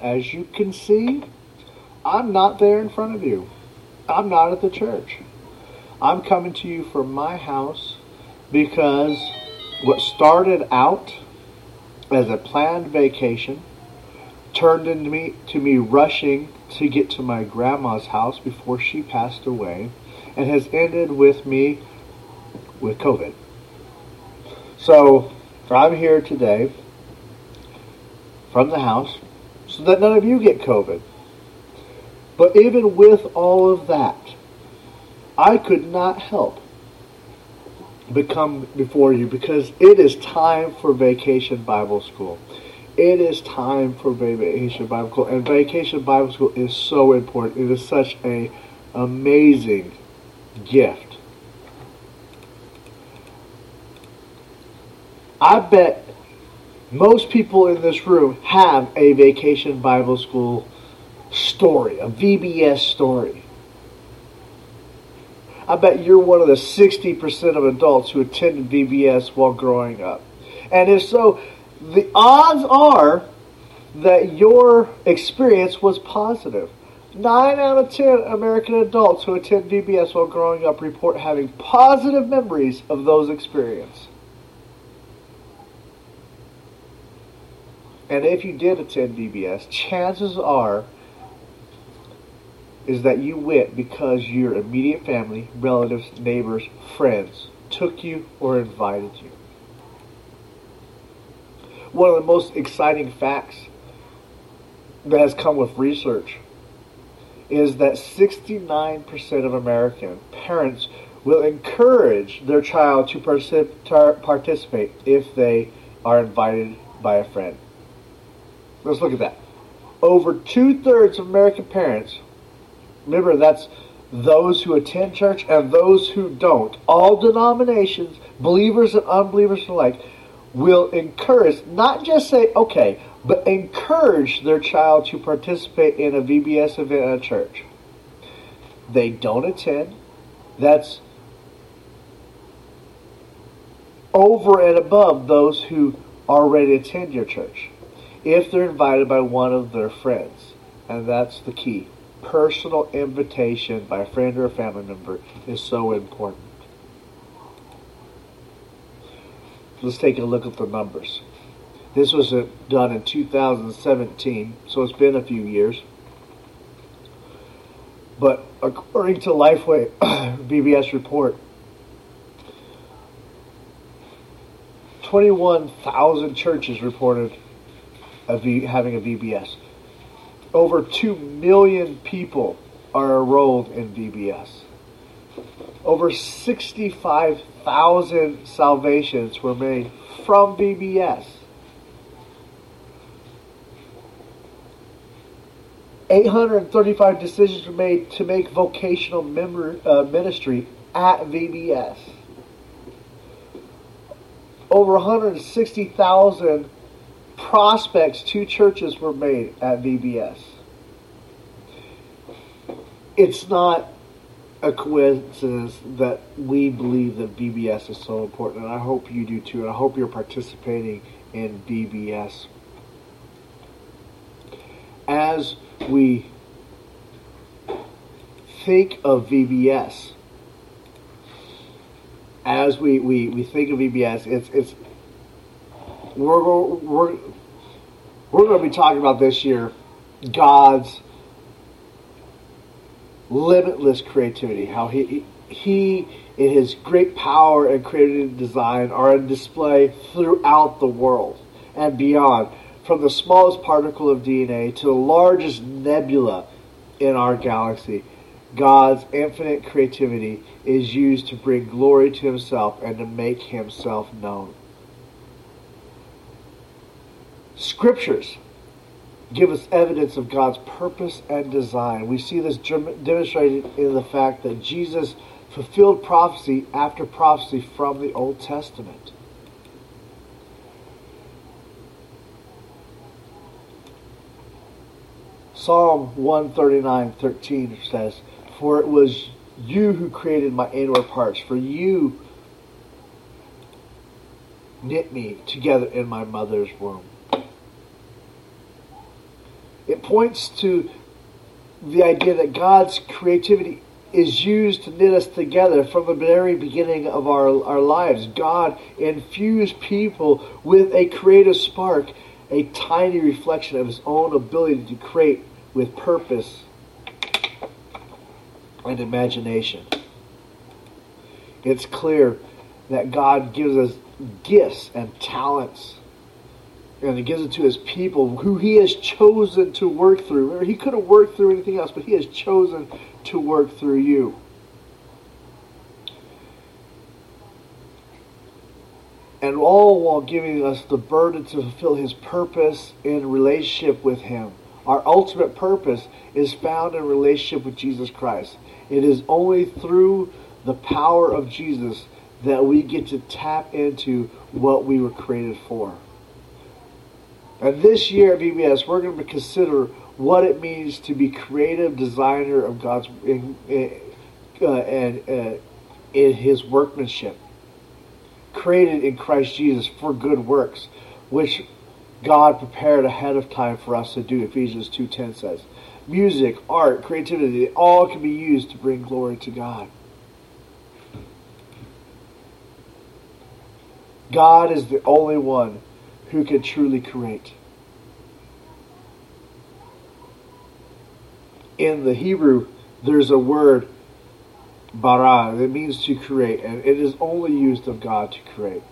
as you can see, I'm not there in front of you. I'm not at the church. I'm coming to you from my house because what started out as a planned vacation turned into me to me rushing to get to my grandma's house before she passed away and has ended with me with COVID. So I'm here today from the house so that none of you get COVID. But even with all of that, I could not help but come before you because it is time for Vacation Bible School. It is time for Vacation Bible School, and Vacation Bible School is so important. It is such a amazing gift. I bet most people in this room have a Vacation Bible School story, a VBS story. I bet you're one of the 60% of adults who attended VBS while growing up. And if so, the odds are that your experience was positive. Nine out of ten American adults who attend VBS while growing up report having positive memories of those experiences. And if you did attend VBS, chances are is that you went because your immediate family, relatives, neighbors, friends took you or invited you. One of the most exciting facts that has come with research is that 69% of American parents will encourage their child to participate if they are invited by a friend. Let's look at that. Over two thirds of American parents Remember, that's those who attend church and those who don't. All denominations, believers and unbelievers alike, will encourage, not just say, okay, but encourage their child to participate in a VBS event at a church. They don't attend. That's over and above those who already attend your church. If they're invited by one of their friends. And that's the key personal invitation by a friend or a family member is so important. Let's take a look at the numbers. This was done in 2017, so it's been a few years. But according to Lifeway VBS report, 21,000 churches reported having a VBS over 2 million people are enrolled in VBS. Over 65,000 salvations were made from VBS. 835 decisions were made to make vocational member, uh, ministry at VBS. Over 160,000 prospects two churches were made at VBS. It's not a coincidence that we believe that VBS is so important, and I hope you do too, and I hope you're participating in VBS. As we think of VBS, as we, we, we think of VBS, it's, it's we're, we're, we're going to be talking about this year God's limitless creativity, how he, he in his great power and creative design are on display throughout the world and beyond, from the smallest particle of DNA to the largest nebula in our galaxy. God's infinite creativity is used to bring glory to himself and to make himself known. Scriptures give us evidence of God's purpose and design. We see this demonstrated in the fact that Jesus fulfilled prophecy after prophecy from the Old Testament. Psalm 139:13 says, "For it was you who created my inward parts, for you knit me together in my mother's womb." It points to the idea that God's creativity is used to knit us together from the very beginning of our, our lives. God infused people with a creative spark, a tiny reflection of his own ability to create with purpose and imagination. It's clear that God gives us gifts and talents. And he gives it to his people who he has chosen to work through. Remember, He could have worked through anything else, but he has chosen to work through you. And all while giving us the burden to fulfill his purpose in relationship with him. Our ultimate purpose is found in relationship with Jesus Christ. It is only through the power of Jesus that we get to tap into what we were created for. And this year at VBS, we're going to consider what it means to be creative designer of God's in, uh, and uh, in His workmanship, created in Christ Jesus for good works, which God prepared ahead of time for us to do. Ephesians two ten says, music, art, creativity, all can be used to bring glory to God. God is the only one who can truly create. In the Hebrew, there's a word, bara, that means to create, and it is only used of God to create.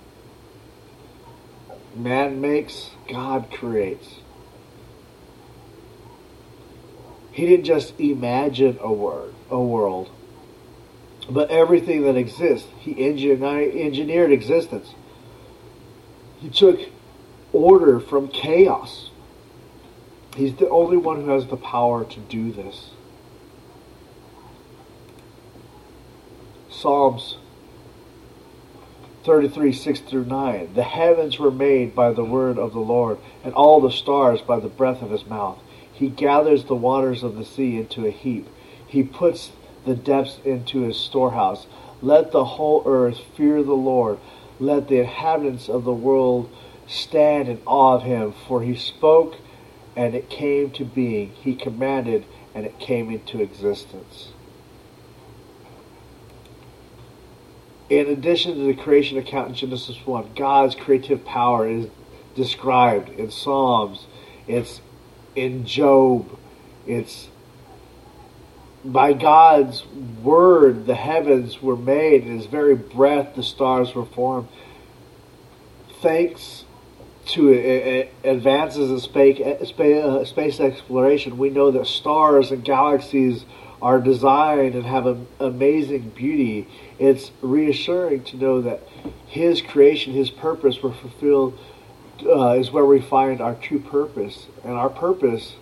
Man makes, God creates. He didn't just imagine a word, a world, but everything that exists. He engineered existence. He took order from chaos. He's the only one who has the power to do this. Psalms 33, 6 through 9. The heavens were made by the word of the Lord, and all the stars by the breath of his mouth. He gathers the waters of the sea into a heap. He puts the depths into his storehouse. Let the whole earth fear the Lord. Let the inhabitants of the world stand in awe of him, for he spoke and it came to being. He commanded and it came into existence. In addition to the creation account in Genesis 1, God's creative power is described in Psalms, it's in Job, it's by God's word, the heavens were made, and His very breath, the stars were formed. Thanks to advances in space, uh, space exploration, we know that stars and galaxies are designed and have an amazing beauty. It's reassuring to know that His creation, His purpose, were fulfilled. Uh, is where we find our true purpose, and our purpose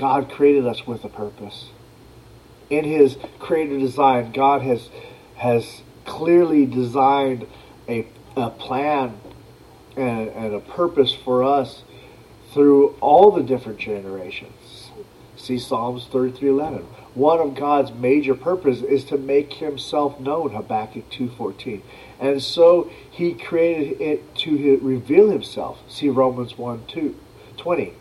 God created us with a purpose. In his creative design, God has has clearly designed a, a plan and, and a purpose for us through all the different generations. See Psalms 33:11. One of God's major purposes is to make himself known, Habakkuk 2:14. And so he created it to reveal himself. See Romans 1 2, 20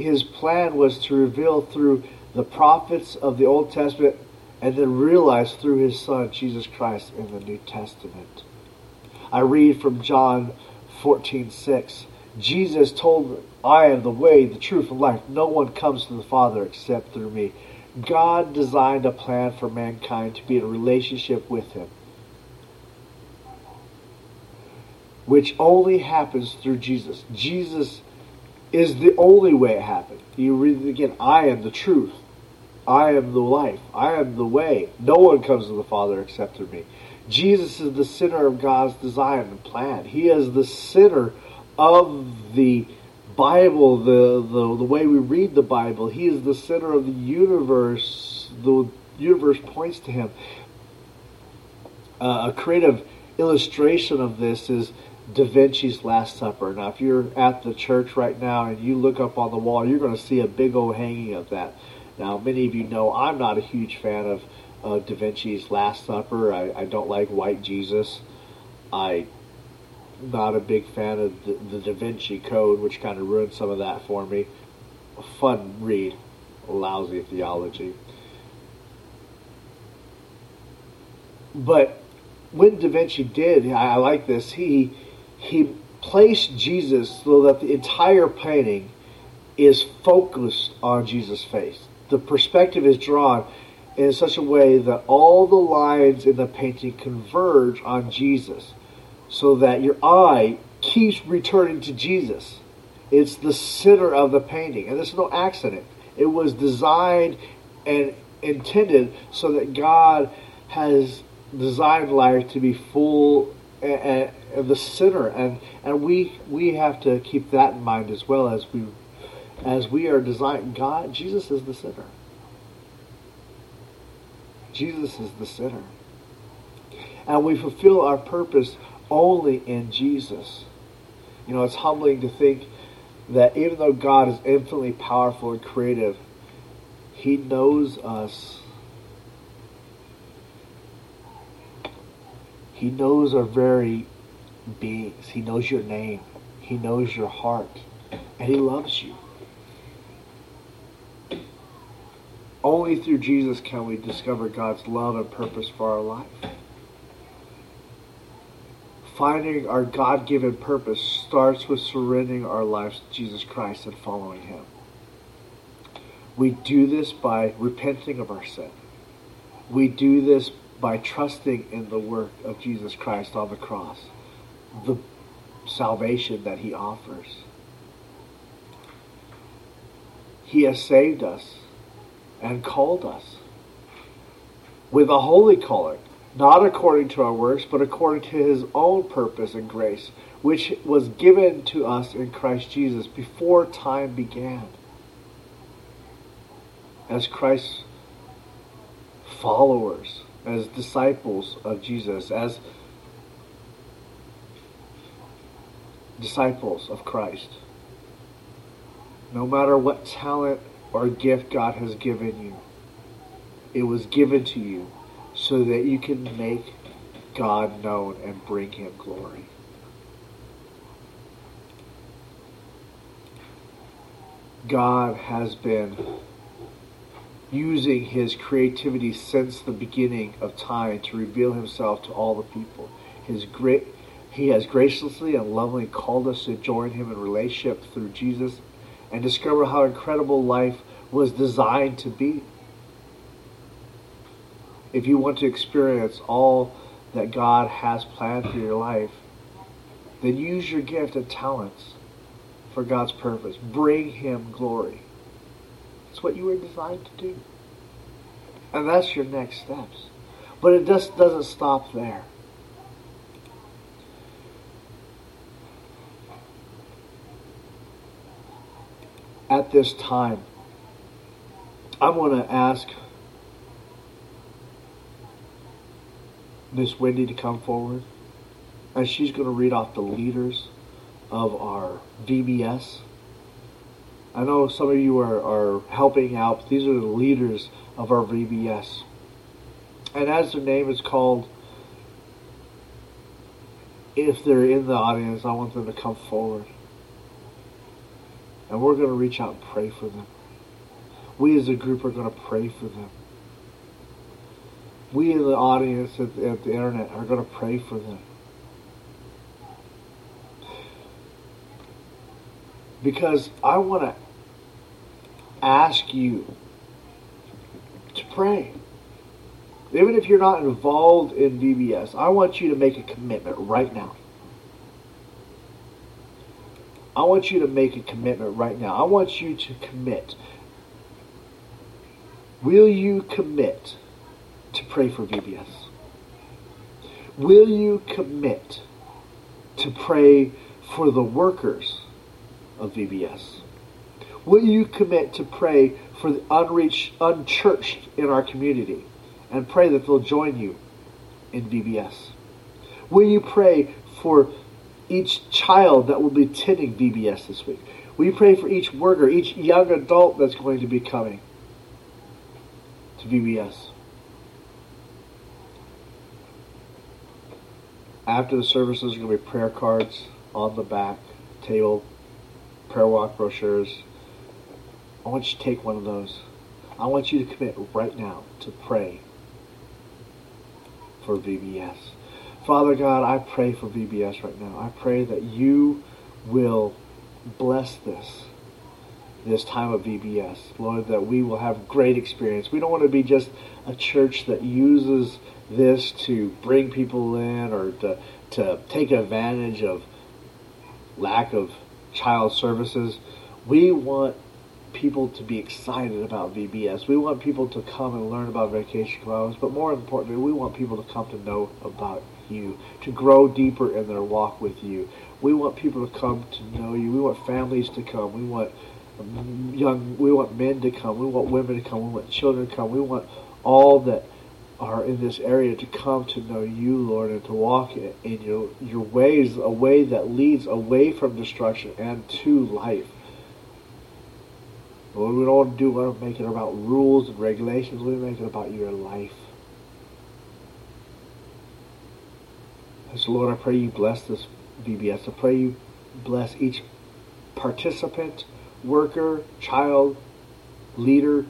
his plan was to reveal through the prophets of the Old Testament and then realize through his son Jesus Christ in the New Testament. I read from John 14:6. Jesus told, "I am the way, the truth, and life. No one comes to the Father except through me." God designed a plan for mankind to be in a relationship with him. Which only happens through Jesus. Jesus is the only way it happened. You read it again. I am the truth. I am the life. I am the way. No one comes to the Father except through me. Jesus is the center of God's design and plan. He is the center of the Bible, the, the, the way we read the Bible. He is the center of the universe. The universe points to him. Uh, a creative illustration of this is Da Vinci's Last Supper. Now, if you're at the church right now and you look up on the wall, you're going to see a big old hanging of that. Now, many of you know I'm not a huge fan of uh, Da Vinci's Last Supper. I, I don't like white Jesus. I'm not a big fan of the, the Da Vinci Code, which kind of ruined some of that for me. Fun read, lousy theology. But when Da Vinci did, I, I like this. He he placed Jesus so that the entire painting is focused on Jesus' face. The perspective is drawn in such a way that all the lines in the painting converge on Jesus so that your eye keeps returning to Jesus. It's the center of the painting. And this is no accident. It was designed and intended so that God has designed life to be full and, the center and and we we have to keep that in mind as well as we as we are designed God Jesus is the center Jesus is the center and we fulfill our purpose only in Jesus. You know, it's humbling to think that even though God is infinitely powerful and creative, He knows us. He knows our very beings. He knows your name. He knows your heart. And He loves you. Only through Jesus can we discover God's love and purpose for our life finding our God given purpose starts with surrendering our lives to Jesus Christ and following Him. We do this by repenting of our sin. We do this by trusting in the work of Jesus Christ on the cross, the salvation that He offers. He has saved us and called us with a holy calling not according to our works, but according to his own purpose and grace, which was given to us in Christ Jesus before time began. As Christ's followers, as disciples of Jesus, as disciples of Christ. No matter what talent or gift God has given you, it was given to you so that you can make God known and bring him glory. God has been using his creativity since the beginning of time to reveal himself to all the people. His great he has graciously and lovingly called us to join him in relationship through Jesus and discover how incredible life was designed to be if you want to experience all that God has planned for your life, then use your gift and talents for God's purpose. Bring Him glory. It's what you were designed to do. And that's your next steps. But it just doesn't stop there. At this time, I want to ask Miss Wendy to come forward, and she's going to read off the leaders of our VBS. I know some of you are, are helping out. These are the leaders of our VBS. And as their name is called, if they're in the audience, I want them to come forward. And we're going to reach out and pray for them. We as a group are going to pray for them we in the audience at, at the internet are going to pray for them. Because I want to ask you to pray. Even if you're not involved in VBS, I want you to make a commitment right now. I want you to make a commitment right now. I want you to commit. Will you commit to pray for VBS? Will you commit to pray for the workers of VBS? Will you commit to pray for the unreached, unchurched in our community and pray that they'll join you in VBS? Will you pray for each child that will be attending VBS this week? We pray for each worker, each young adult that's going to be coming to VBS? after the services, there's going to be prayer cards on the back table, prayer walk brochures. I want you to take one of those. I want you to commit right now to pray for VBS. Father God, I pray for VBS right now. I pray that you will bless this this time of VBS. Lord, that we will have great experience. We don't want to be just a church that uses this to bring people in or to, to take advantage of lack of child services. We want people to be excited about VBS. We want people to come and learn about vacation Bibles, but more importantly, we want people to come to know about you, to grow deeper in their walk with you. We want people to come to know you. We want families to come. We want um, young. We want men to come. We want women to come. We want children to come. We want all that are in this area to come to know you, Lord, and to walk in your your ways, a way that leads away from destruction and to life. Lord, we don't want to do want to make it about rules and regulations. We make it about your life. So, Lord, I pray you bless this VBS. I pray you bless each participant, worker, child, leader,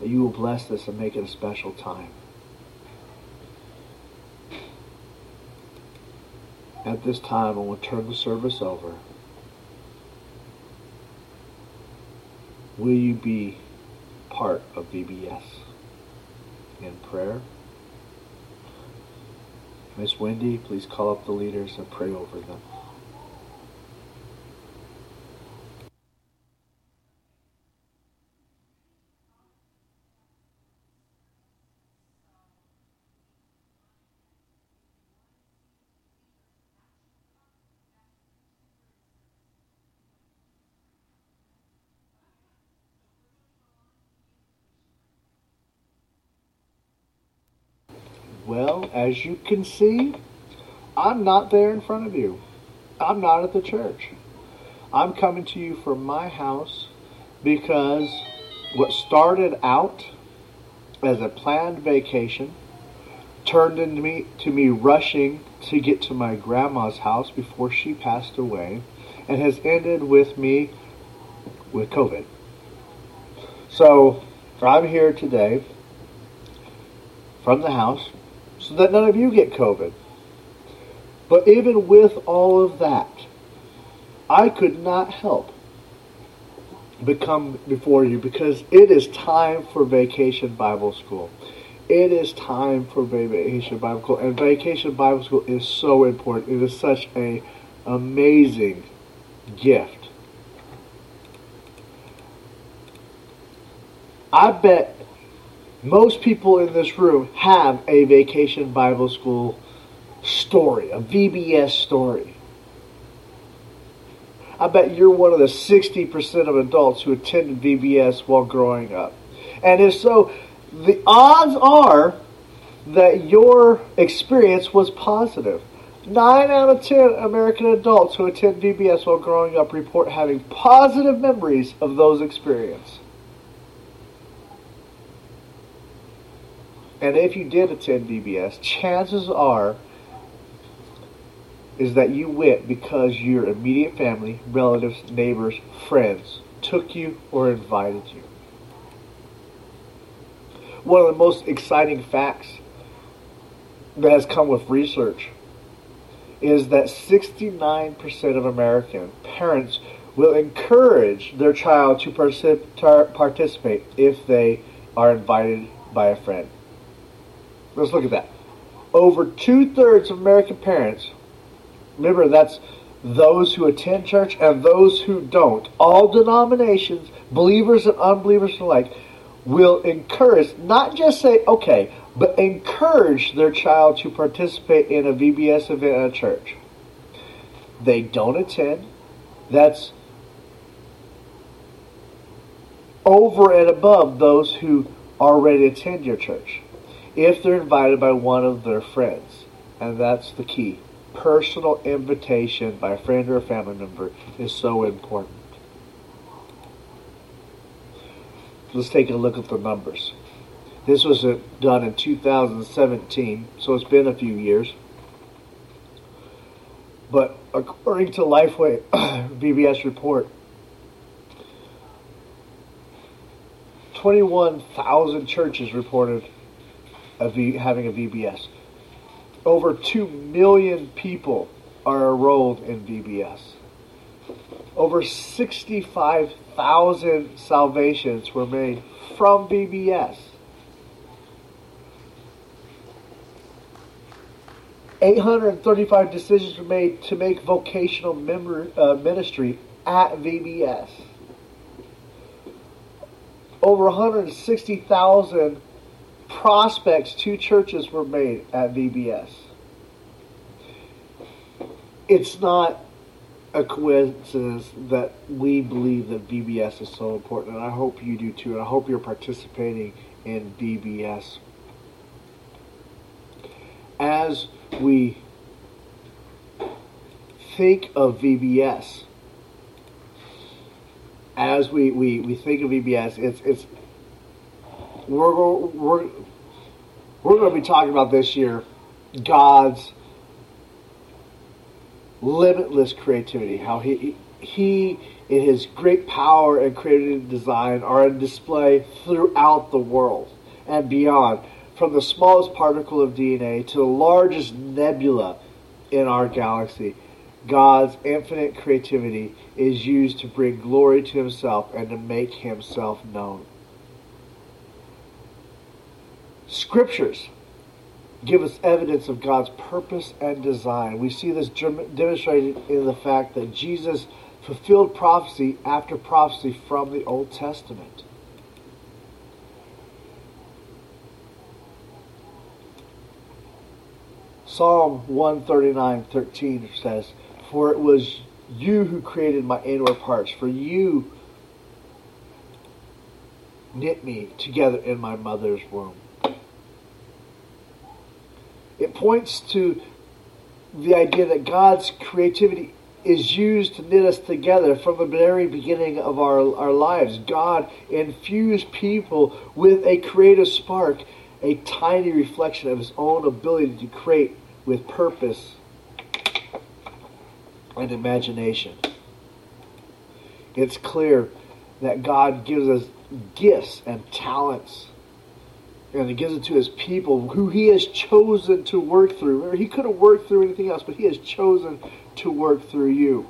that you will bless this and make it a special time. At this time, I will turn the service over. Will you be part of VBS in prayer? Miss Wendy, please call up the leaders and pray over them. Well, as you can see, I'm not there in front of you. I'm not at the church. I'm coming to you from my house because what started out as a planned vacation turned into me to me rushing to get to my grandma's house before she passed away and has ended with me with COVID. So I'm here today from the house so that none of you get COVID. But even with all of that, I could not help but come before you because it is time for Vacation Bible School. It is time for Vacation Bible School, and Vacation Bible School is so important. It is such a amazing gift. I bet most people in this room have a vacation Bible school story, a VBS story. I bet you're one of the 60% of adults who attended VBS while growing up. And if so, the odds are that your experience was positive. Nine out of ten American adults who attend VBS while growing up report having positive memories of those experiences. And if you did attend VBS, chances are is that you went because your immediate family, relatives, neighbors, friends took you or invited you. One of the most exciting facts that has come with research is that 69% of American parents will encourage their child to participate if they are invited by a friend. Let's look at that. Over two thirds of American parents, remember that's those who attend church and those who don't, all denominations, believers and unbelievers alike, will encourage, not just say, okay, but encourage their child to participate in a VBS event at a church. They don't attend. That's over and above those who already attend your church if they're invited by one of their friends. And that's the key. Personal invitation by a friend or a family member is so important. Let's take a look at the numbers. This was done in 2017, so it's been a few years. But according to Lifeway VBS report, 21,000 churches reported a v, having a VBS. Over 2 million people are enrolled in VBS. Over 65,000 salvations were made from VBS. 835 decisions were made to make vocational member, uh, ministry at VBS. Over 160,000 prospects two churches were made at VBS. It's not a coincidence that we believe that VBS is so important, and I hope you do too, and I hope you're participating in VBS. As we think of VBS, as we, we, we think of VBS, it's it's we're we're we're going to be talking about this year God's limitless creativity, how he he in his great power and creative design are on display throughout the world and beyond from the smallest particle of DNA to the largest nebula in our galaxy, God's infinite creativity is used to bring glory to himself and to make himself known. Scriptures give us evidence of God's purpose and design. We see this demonstrated in the fact that Jesus fulfilled prophecy after prophecy from the Old Testament. Psalm 139:13 says, "For it was you who created my inward parts, for you knit me together in my mother's womb." It points to the idea that God's creativity is used to knit us together from the very beginning of our, our lives. God infused people with a creative spark, a tiny reflection of his own ability to create with purpose and imagination. It's clear that God gives us gifts and talents. And he gives it to his people who he has chosen to work through. Remember, he could have worked through anything else, but he has chosen to work through you.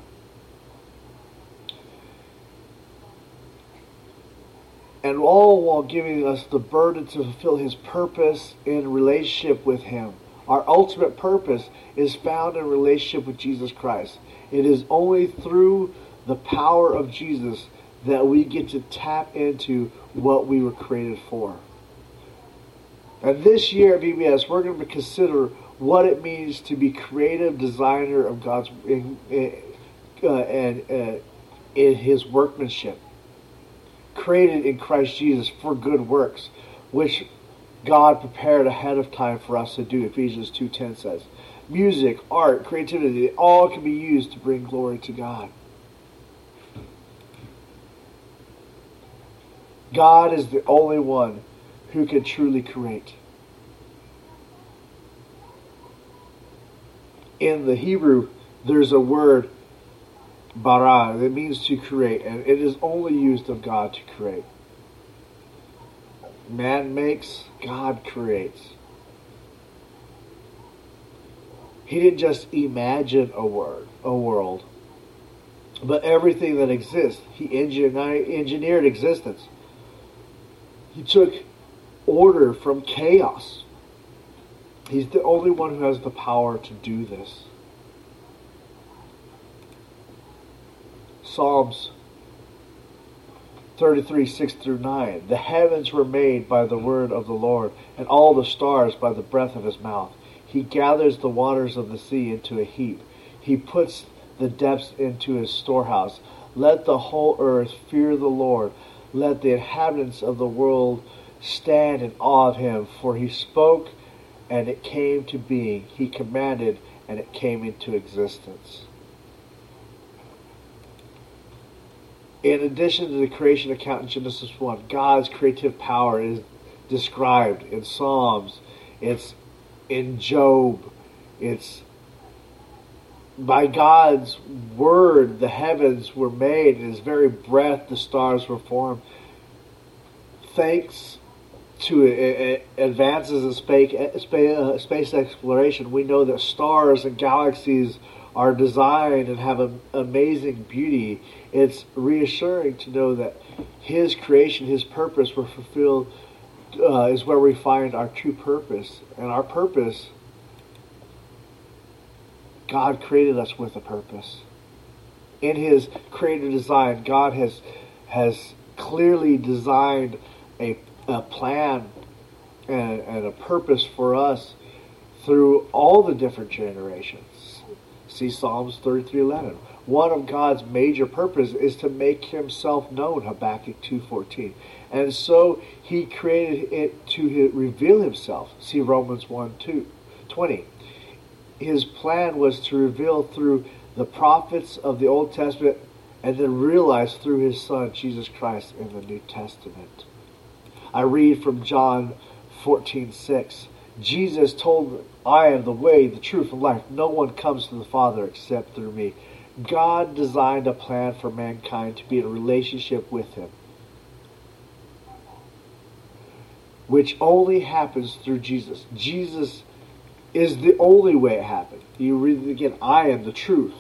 And all while giving us the burden to fulfill his purpose in relationship with him. Our ultimate purpose is found in relationship with Jesus Christ. It is only through the power of Jesus that we get to tap into what we were created for. And this year at VBS, we're going to consider what it means to be creative designer of God's in, uh, and uh, in His workmanship, created in Christ Jesus for good works, which God prepared ahead of time for us to do. Ephesians 2.10 says. Music, art, creativity, all can be used to bring glory to God. God is the only one who can truly create. In the Hebrew, there's a word, bara, that means to create, and it is only used of God to create. Man makes, God creates. He didn't just imagine a word, a world, but everything that exists. He engineered existence. He took order from chaos. He's the only one who has the power to do this. Psalms 33, 6 through 9. The heavens were made by the word of the Lord, and all the stars by the breath of his mouth. He gathers the waters of the sea into a heap. He puts the depths into his storehouse. Let the whole earth fear the Lord. Let the inhabitants of the world stand in awe of him. For he spoke, and it came to being. He commanded, and it came into existence. In addition to the creation account in Genesis 1, God's creative power is described in Psalms, it's in Job, it's by God's word, the heavens were made, and His very breath, the stars were formed. Thanks to advances in space, uh, space exploration, we know that stars and galaxies are designed and have an amazing beauty. It's reassuring to know that His creation, His purpose, were fulfilled. Uh, is where we find our true purpose, and our purpose God created us with a purpose. In His creative design, God has has clearly designed a, a plan and, and a purpose for us through all the different generations. See Psalms 33:11. One of God's major purposes is to make himself known, Habakkuk 2:14. And so he created it to reveal himself. See Romans 1 2, 20 his plan was to reveal through the prophets of the Old Testament and then realize through his son Jesus Christ in the New Testament. I read from John 14:6. Jesus told, "I am the way, the truth, and life. No one comes to the Father except through me." God designed a plan for mankind to be in a relationship with him. Which only happens through Jesus. Jesus is the only way it happened. You read it again. I am the truth.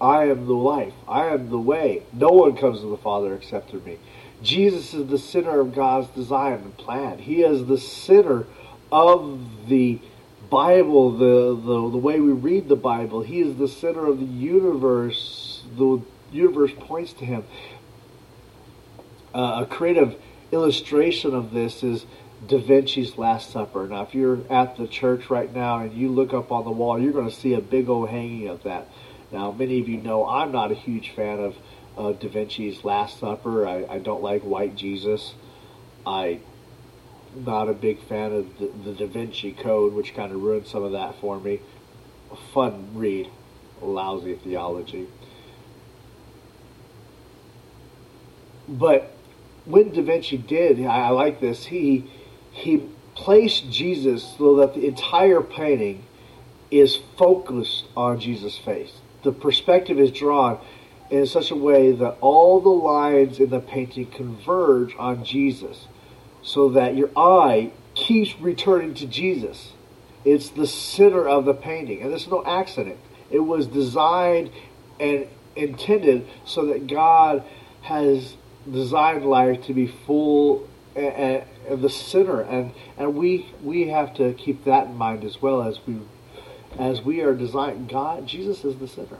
I am the life. I am the way. No one comes to the Father except through me. Jesus is the center of God's design and plan. He is the center of the Bible, the, the, the way we read the Bible. He is the center of the universe. The universe points to him. Uh, a creative illustration of this is Da Vinci's Last Supper. Now, if you're at the church right now and you look up on the wall, you're going to see a big old hanging of that. Now, many of you know I'm not a huge fan of uh, Da Vinci's Last Supper. I, I don't like white Jesus. I'm not a big fan of the, the Da Vinci Code, which kind of ruined some of that for me. Fun read, lousy theology. But when Da Vinci did, I, I like this. He he placed Jesus so that the entire painting is focused on Jesus' face. The perspective is drawn in such a way that all the lines in the painting converge on Jesus so that your eye keeps returning to Jesus. It's the center of the painting, and this is no accident. It was designed and intended so that God has designed life to be full and, the center, and and we we have to keep that in mind as well as we as we are designed. God, Jesus is the center.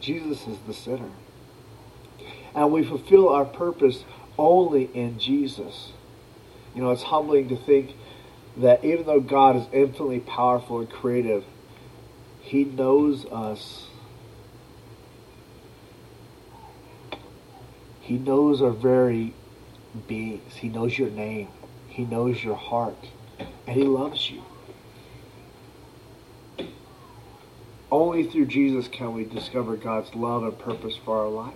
Jesus is the center, and we fulfill our purpose only in Jesus. You know, it's humbling to think that even though God is infinitely powerful and creative, He knows us He knows our very beings. He knows your name. He knows your heart. And He loves you. Only through Jesus can we discover God's love and purpose for our life.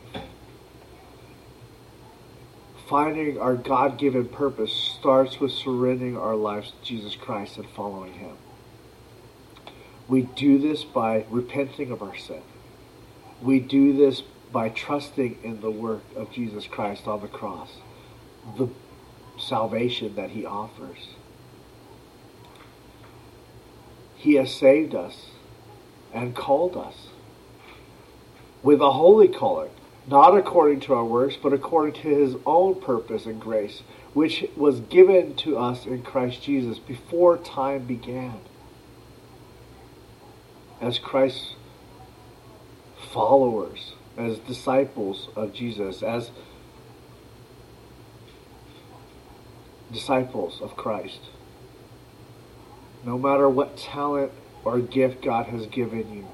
Finding our God given purpose starts with surrendering our lives to Jesus Christ and following Him. We do this by repenting of our sin. We do this by trusting in the work of Jesus Christ on the cross, the salvation that he offers. He has saved us and called us with a holy calling, not according to our works, but according to his own purpose and grace, which was given to us in Christ Jesus before time began. As Christ's followers, as disciples of Jesus, as disciples of Christ. No matter what talent or gift God has given you,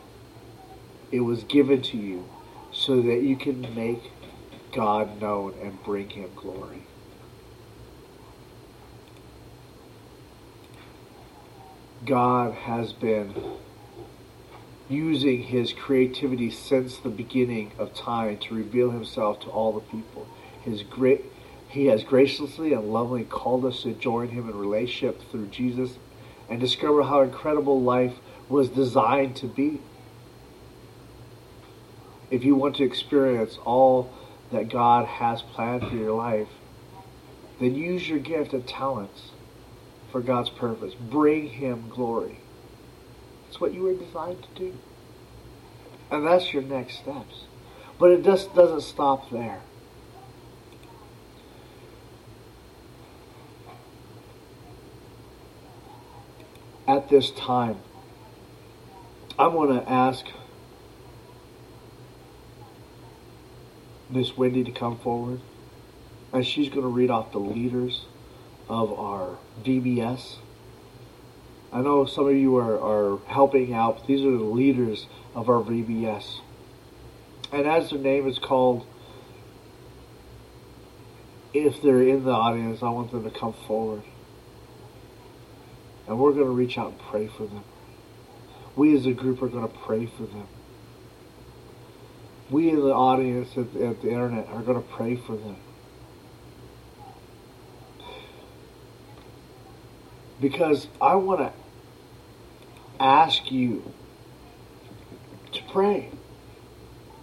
it was given to you so that you can make God known and bring him glory. God has been using his creativity since the beginning of time to reveal himself to all the people. His great he has graciously and lovingly called us to join him in relationship through Jesus and discover how incredible life was designed to be. If you want to experience all that God has planned for your life, then use your gift and talents for God's purpose. Bring Him glory. It's what you were designed to do. And that's your next steps. But it just doesn't stop there. At this time, I want to ask Miss Wendy to come forward, and she's going to read off the leaders of our VBS. I know some of you are, are helping out. These are the leaders of our VBS. And as their name is called, if they're in the audience, I want them to come forward. And we're going to reach out and pray for them. We as a group are going to pray for them. We in the audience at, at the internet are going to pray for them. Because I want to ask you to pray.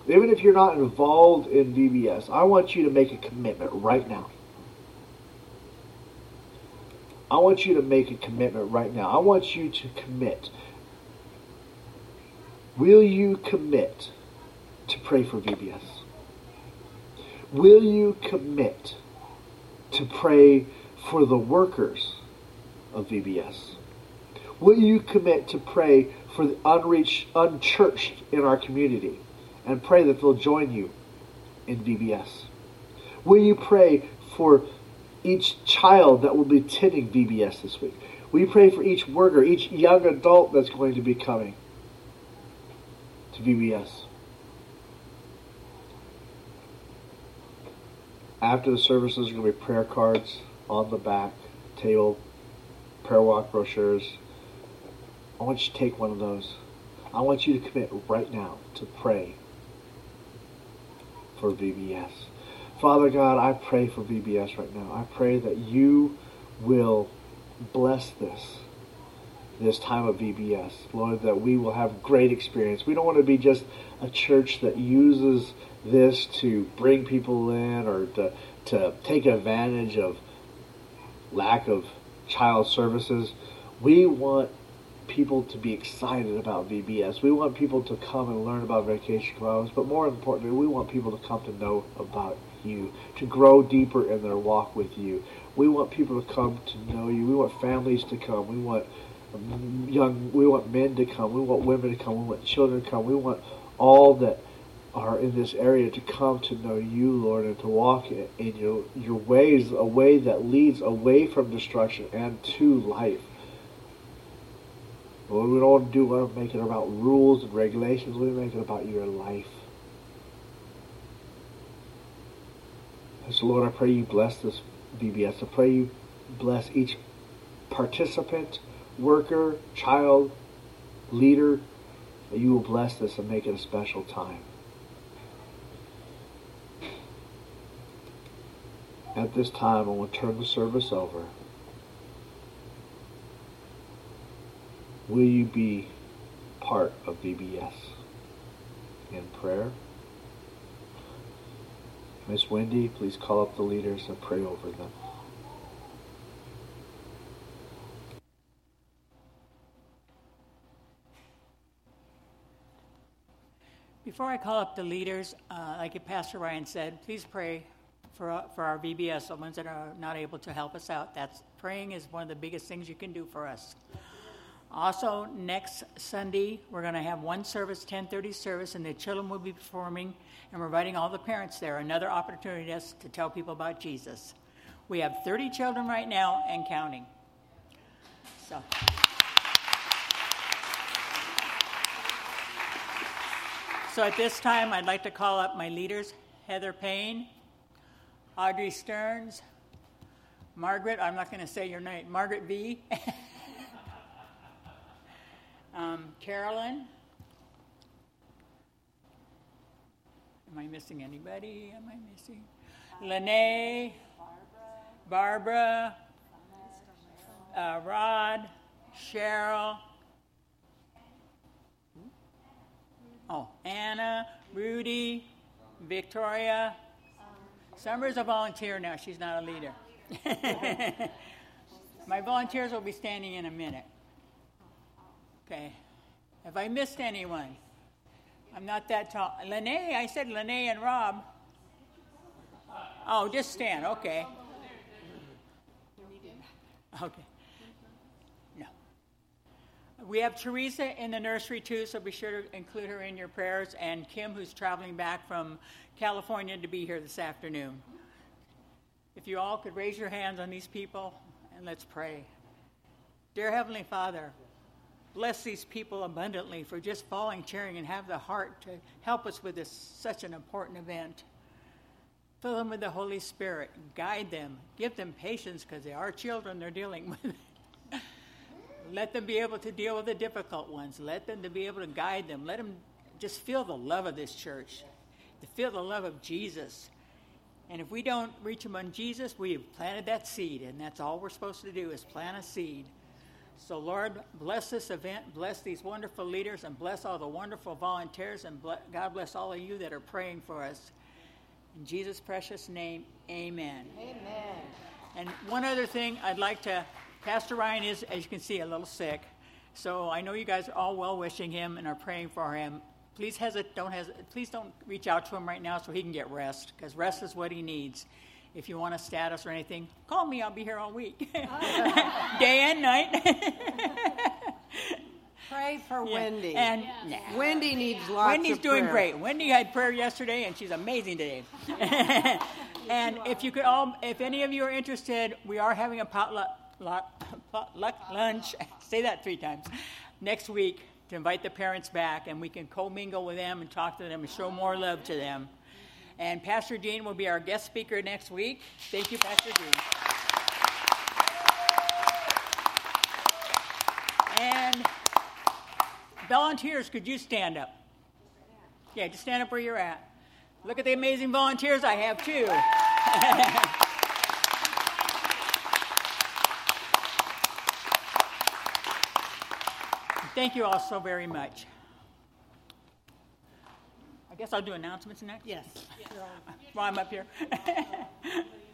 Even if you're not involved in VBS, I want you to make a commitment right now. I want you to make a commitment right now. I want you to commit. Will you commit to pray for VBS? Will you commit to pray for the workers of VBS? Will you commit to pray for the unreached, unchurched in our community? and pray that they'll join you in VBS? Will you pray for each child that will be attending VBS this week? We pray for each worker, each young adult that's going to be coming to VBS? After the services, are going to be prayer cards on the back table, prayer walk brochures. I want you to take one of those. I want you to commit right now to pray for VBS. Father God, I pray for VBS right now. I pray that you will bless this this time of VBS. Lord, that we will have great experience. We don't want to be just a church that uses this to bring people in or to, to take advantage of lack of child services. We want people to be excited about VBS. We want people to come and learn about vacation clubs, but more importantly, we want people to come to know about you, to grow deeper in their walk with you. We want people to come to know you. We want families to come. We want young, we want men to come. We want women to come. We want children to come. We want all that are in this area to come to know you, Lord, and to walk in, your your ways, a way that leads away from destruction and to life. Lord, we don't do want to make it about rules and regulations. We make it about your life. And so, Lord, I pray you bless this VBS. I pray you bless each participant, worker, child, leader, that you will bless this and make it a special time. At this time, I will turn the service over. Will you be part of VBS in prayer? Miss Wendy, please call up the leaders and pray over them. Before I call up the leaders, uh, like Pastor Ryan said, please pray for, for our VBS, the ones that are not able to help us out. That's praying is one of the biggest things you can do for us. Also, next Sunday, we're going to have one service, 1030 service, and the children will be performing, and we're inviting all the parents there. Another opportunity to tell people about Jesus. We have 30 children right now and counting. So. So at this time, I'd like to call up my leaders Heather Payne, Audrey Stearns, Margaret, I'm not going to say your name, Margaret V. Um, Carolyn. Am I missing anybody? Am I missing? Lene, Barbara, uh, Rod, Cheryl, Oh, Anna, Rudy, Victoria. Summer's a volunteer now. She's not a leader. My volunteers will be standing in a minute. Okay. Have I missed anyone? I'm not that tall. Lene, I said Lene and Rob. Oh, just stand. Okay. Okay. No. We have Teresa in the nursery too, so be sure to include her in your prayers, and Kim, who's traveling back from California to be here this afternoon. If you all could raise your hands on these people, and let's pray. Dear Heavenly Father, bless these people abundantly for just following, cheering, and have the heart to help us with this such an important event. Fill them with the Holy Spirit. Guide them. Give them patience because they are children they're dealing with. Let them be able to deal with the difficult ones. Let them to be able to guide them. Let them just feel the love of this church, to feel the love of Jesus. And if we don't reach them on Jesus, we have planted that seed, and that's all we're supposed to do is plant a seed. So, Lord, bless this event, bless these wonderful leaders, and bless all the wonderful volunteers, and God bless all of you that are praying for us. In Jesus' precious name, amen. Amen. And one other thing I'd like to, Pastor Ryan is, as you can see, a little sick. So I know you guys are all well wishing him and are praying for him. Please hesitate, don't hesitate, please don't reach out to him right now so he can get rest, because rest is what he needs. If you want a status or anything, call me. I'll be here all week, day and night. Pray for Yeah. Wendy. And Wendy needs lots Wendy's of doing prayer. great. Wendy had prayer yesterday, and she's amazing today. and if you could all, if any of you are interested, we are having a potluck, luck, potluck lunch. Say that three times next week to invite the parents back, and we can commingle with them and talk to them and show more love to them. And Pastor Dean will be our guest speaker next week. Thank you, Pastor Dean. And volunteers, could you stand up? Yeah, just stand up where you're at. Look at the amazing volunteers I have, too. Thank you all so very much. I guess I'll do announcements next. Yes. While I'm up here.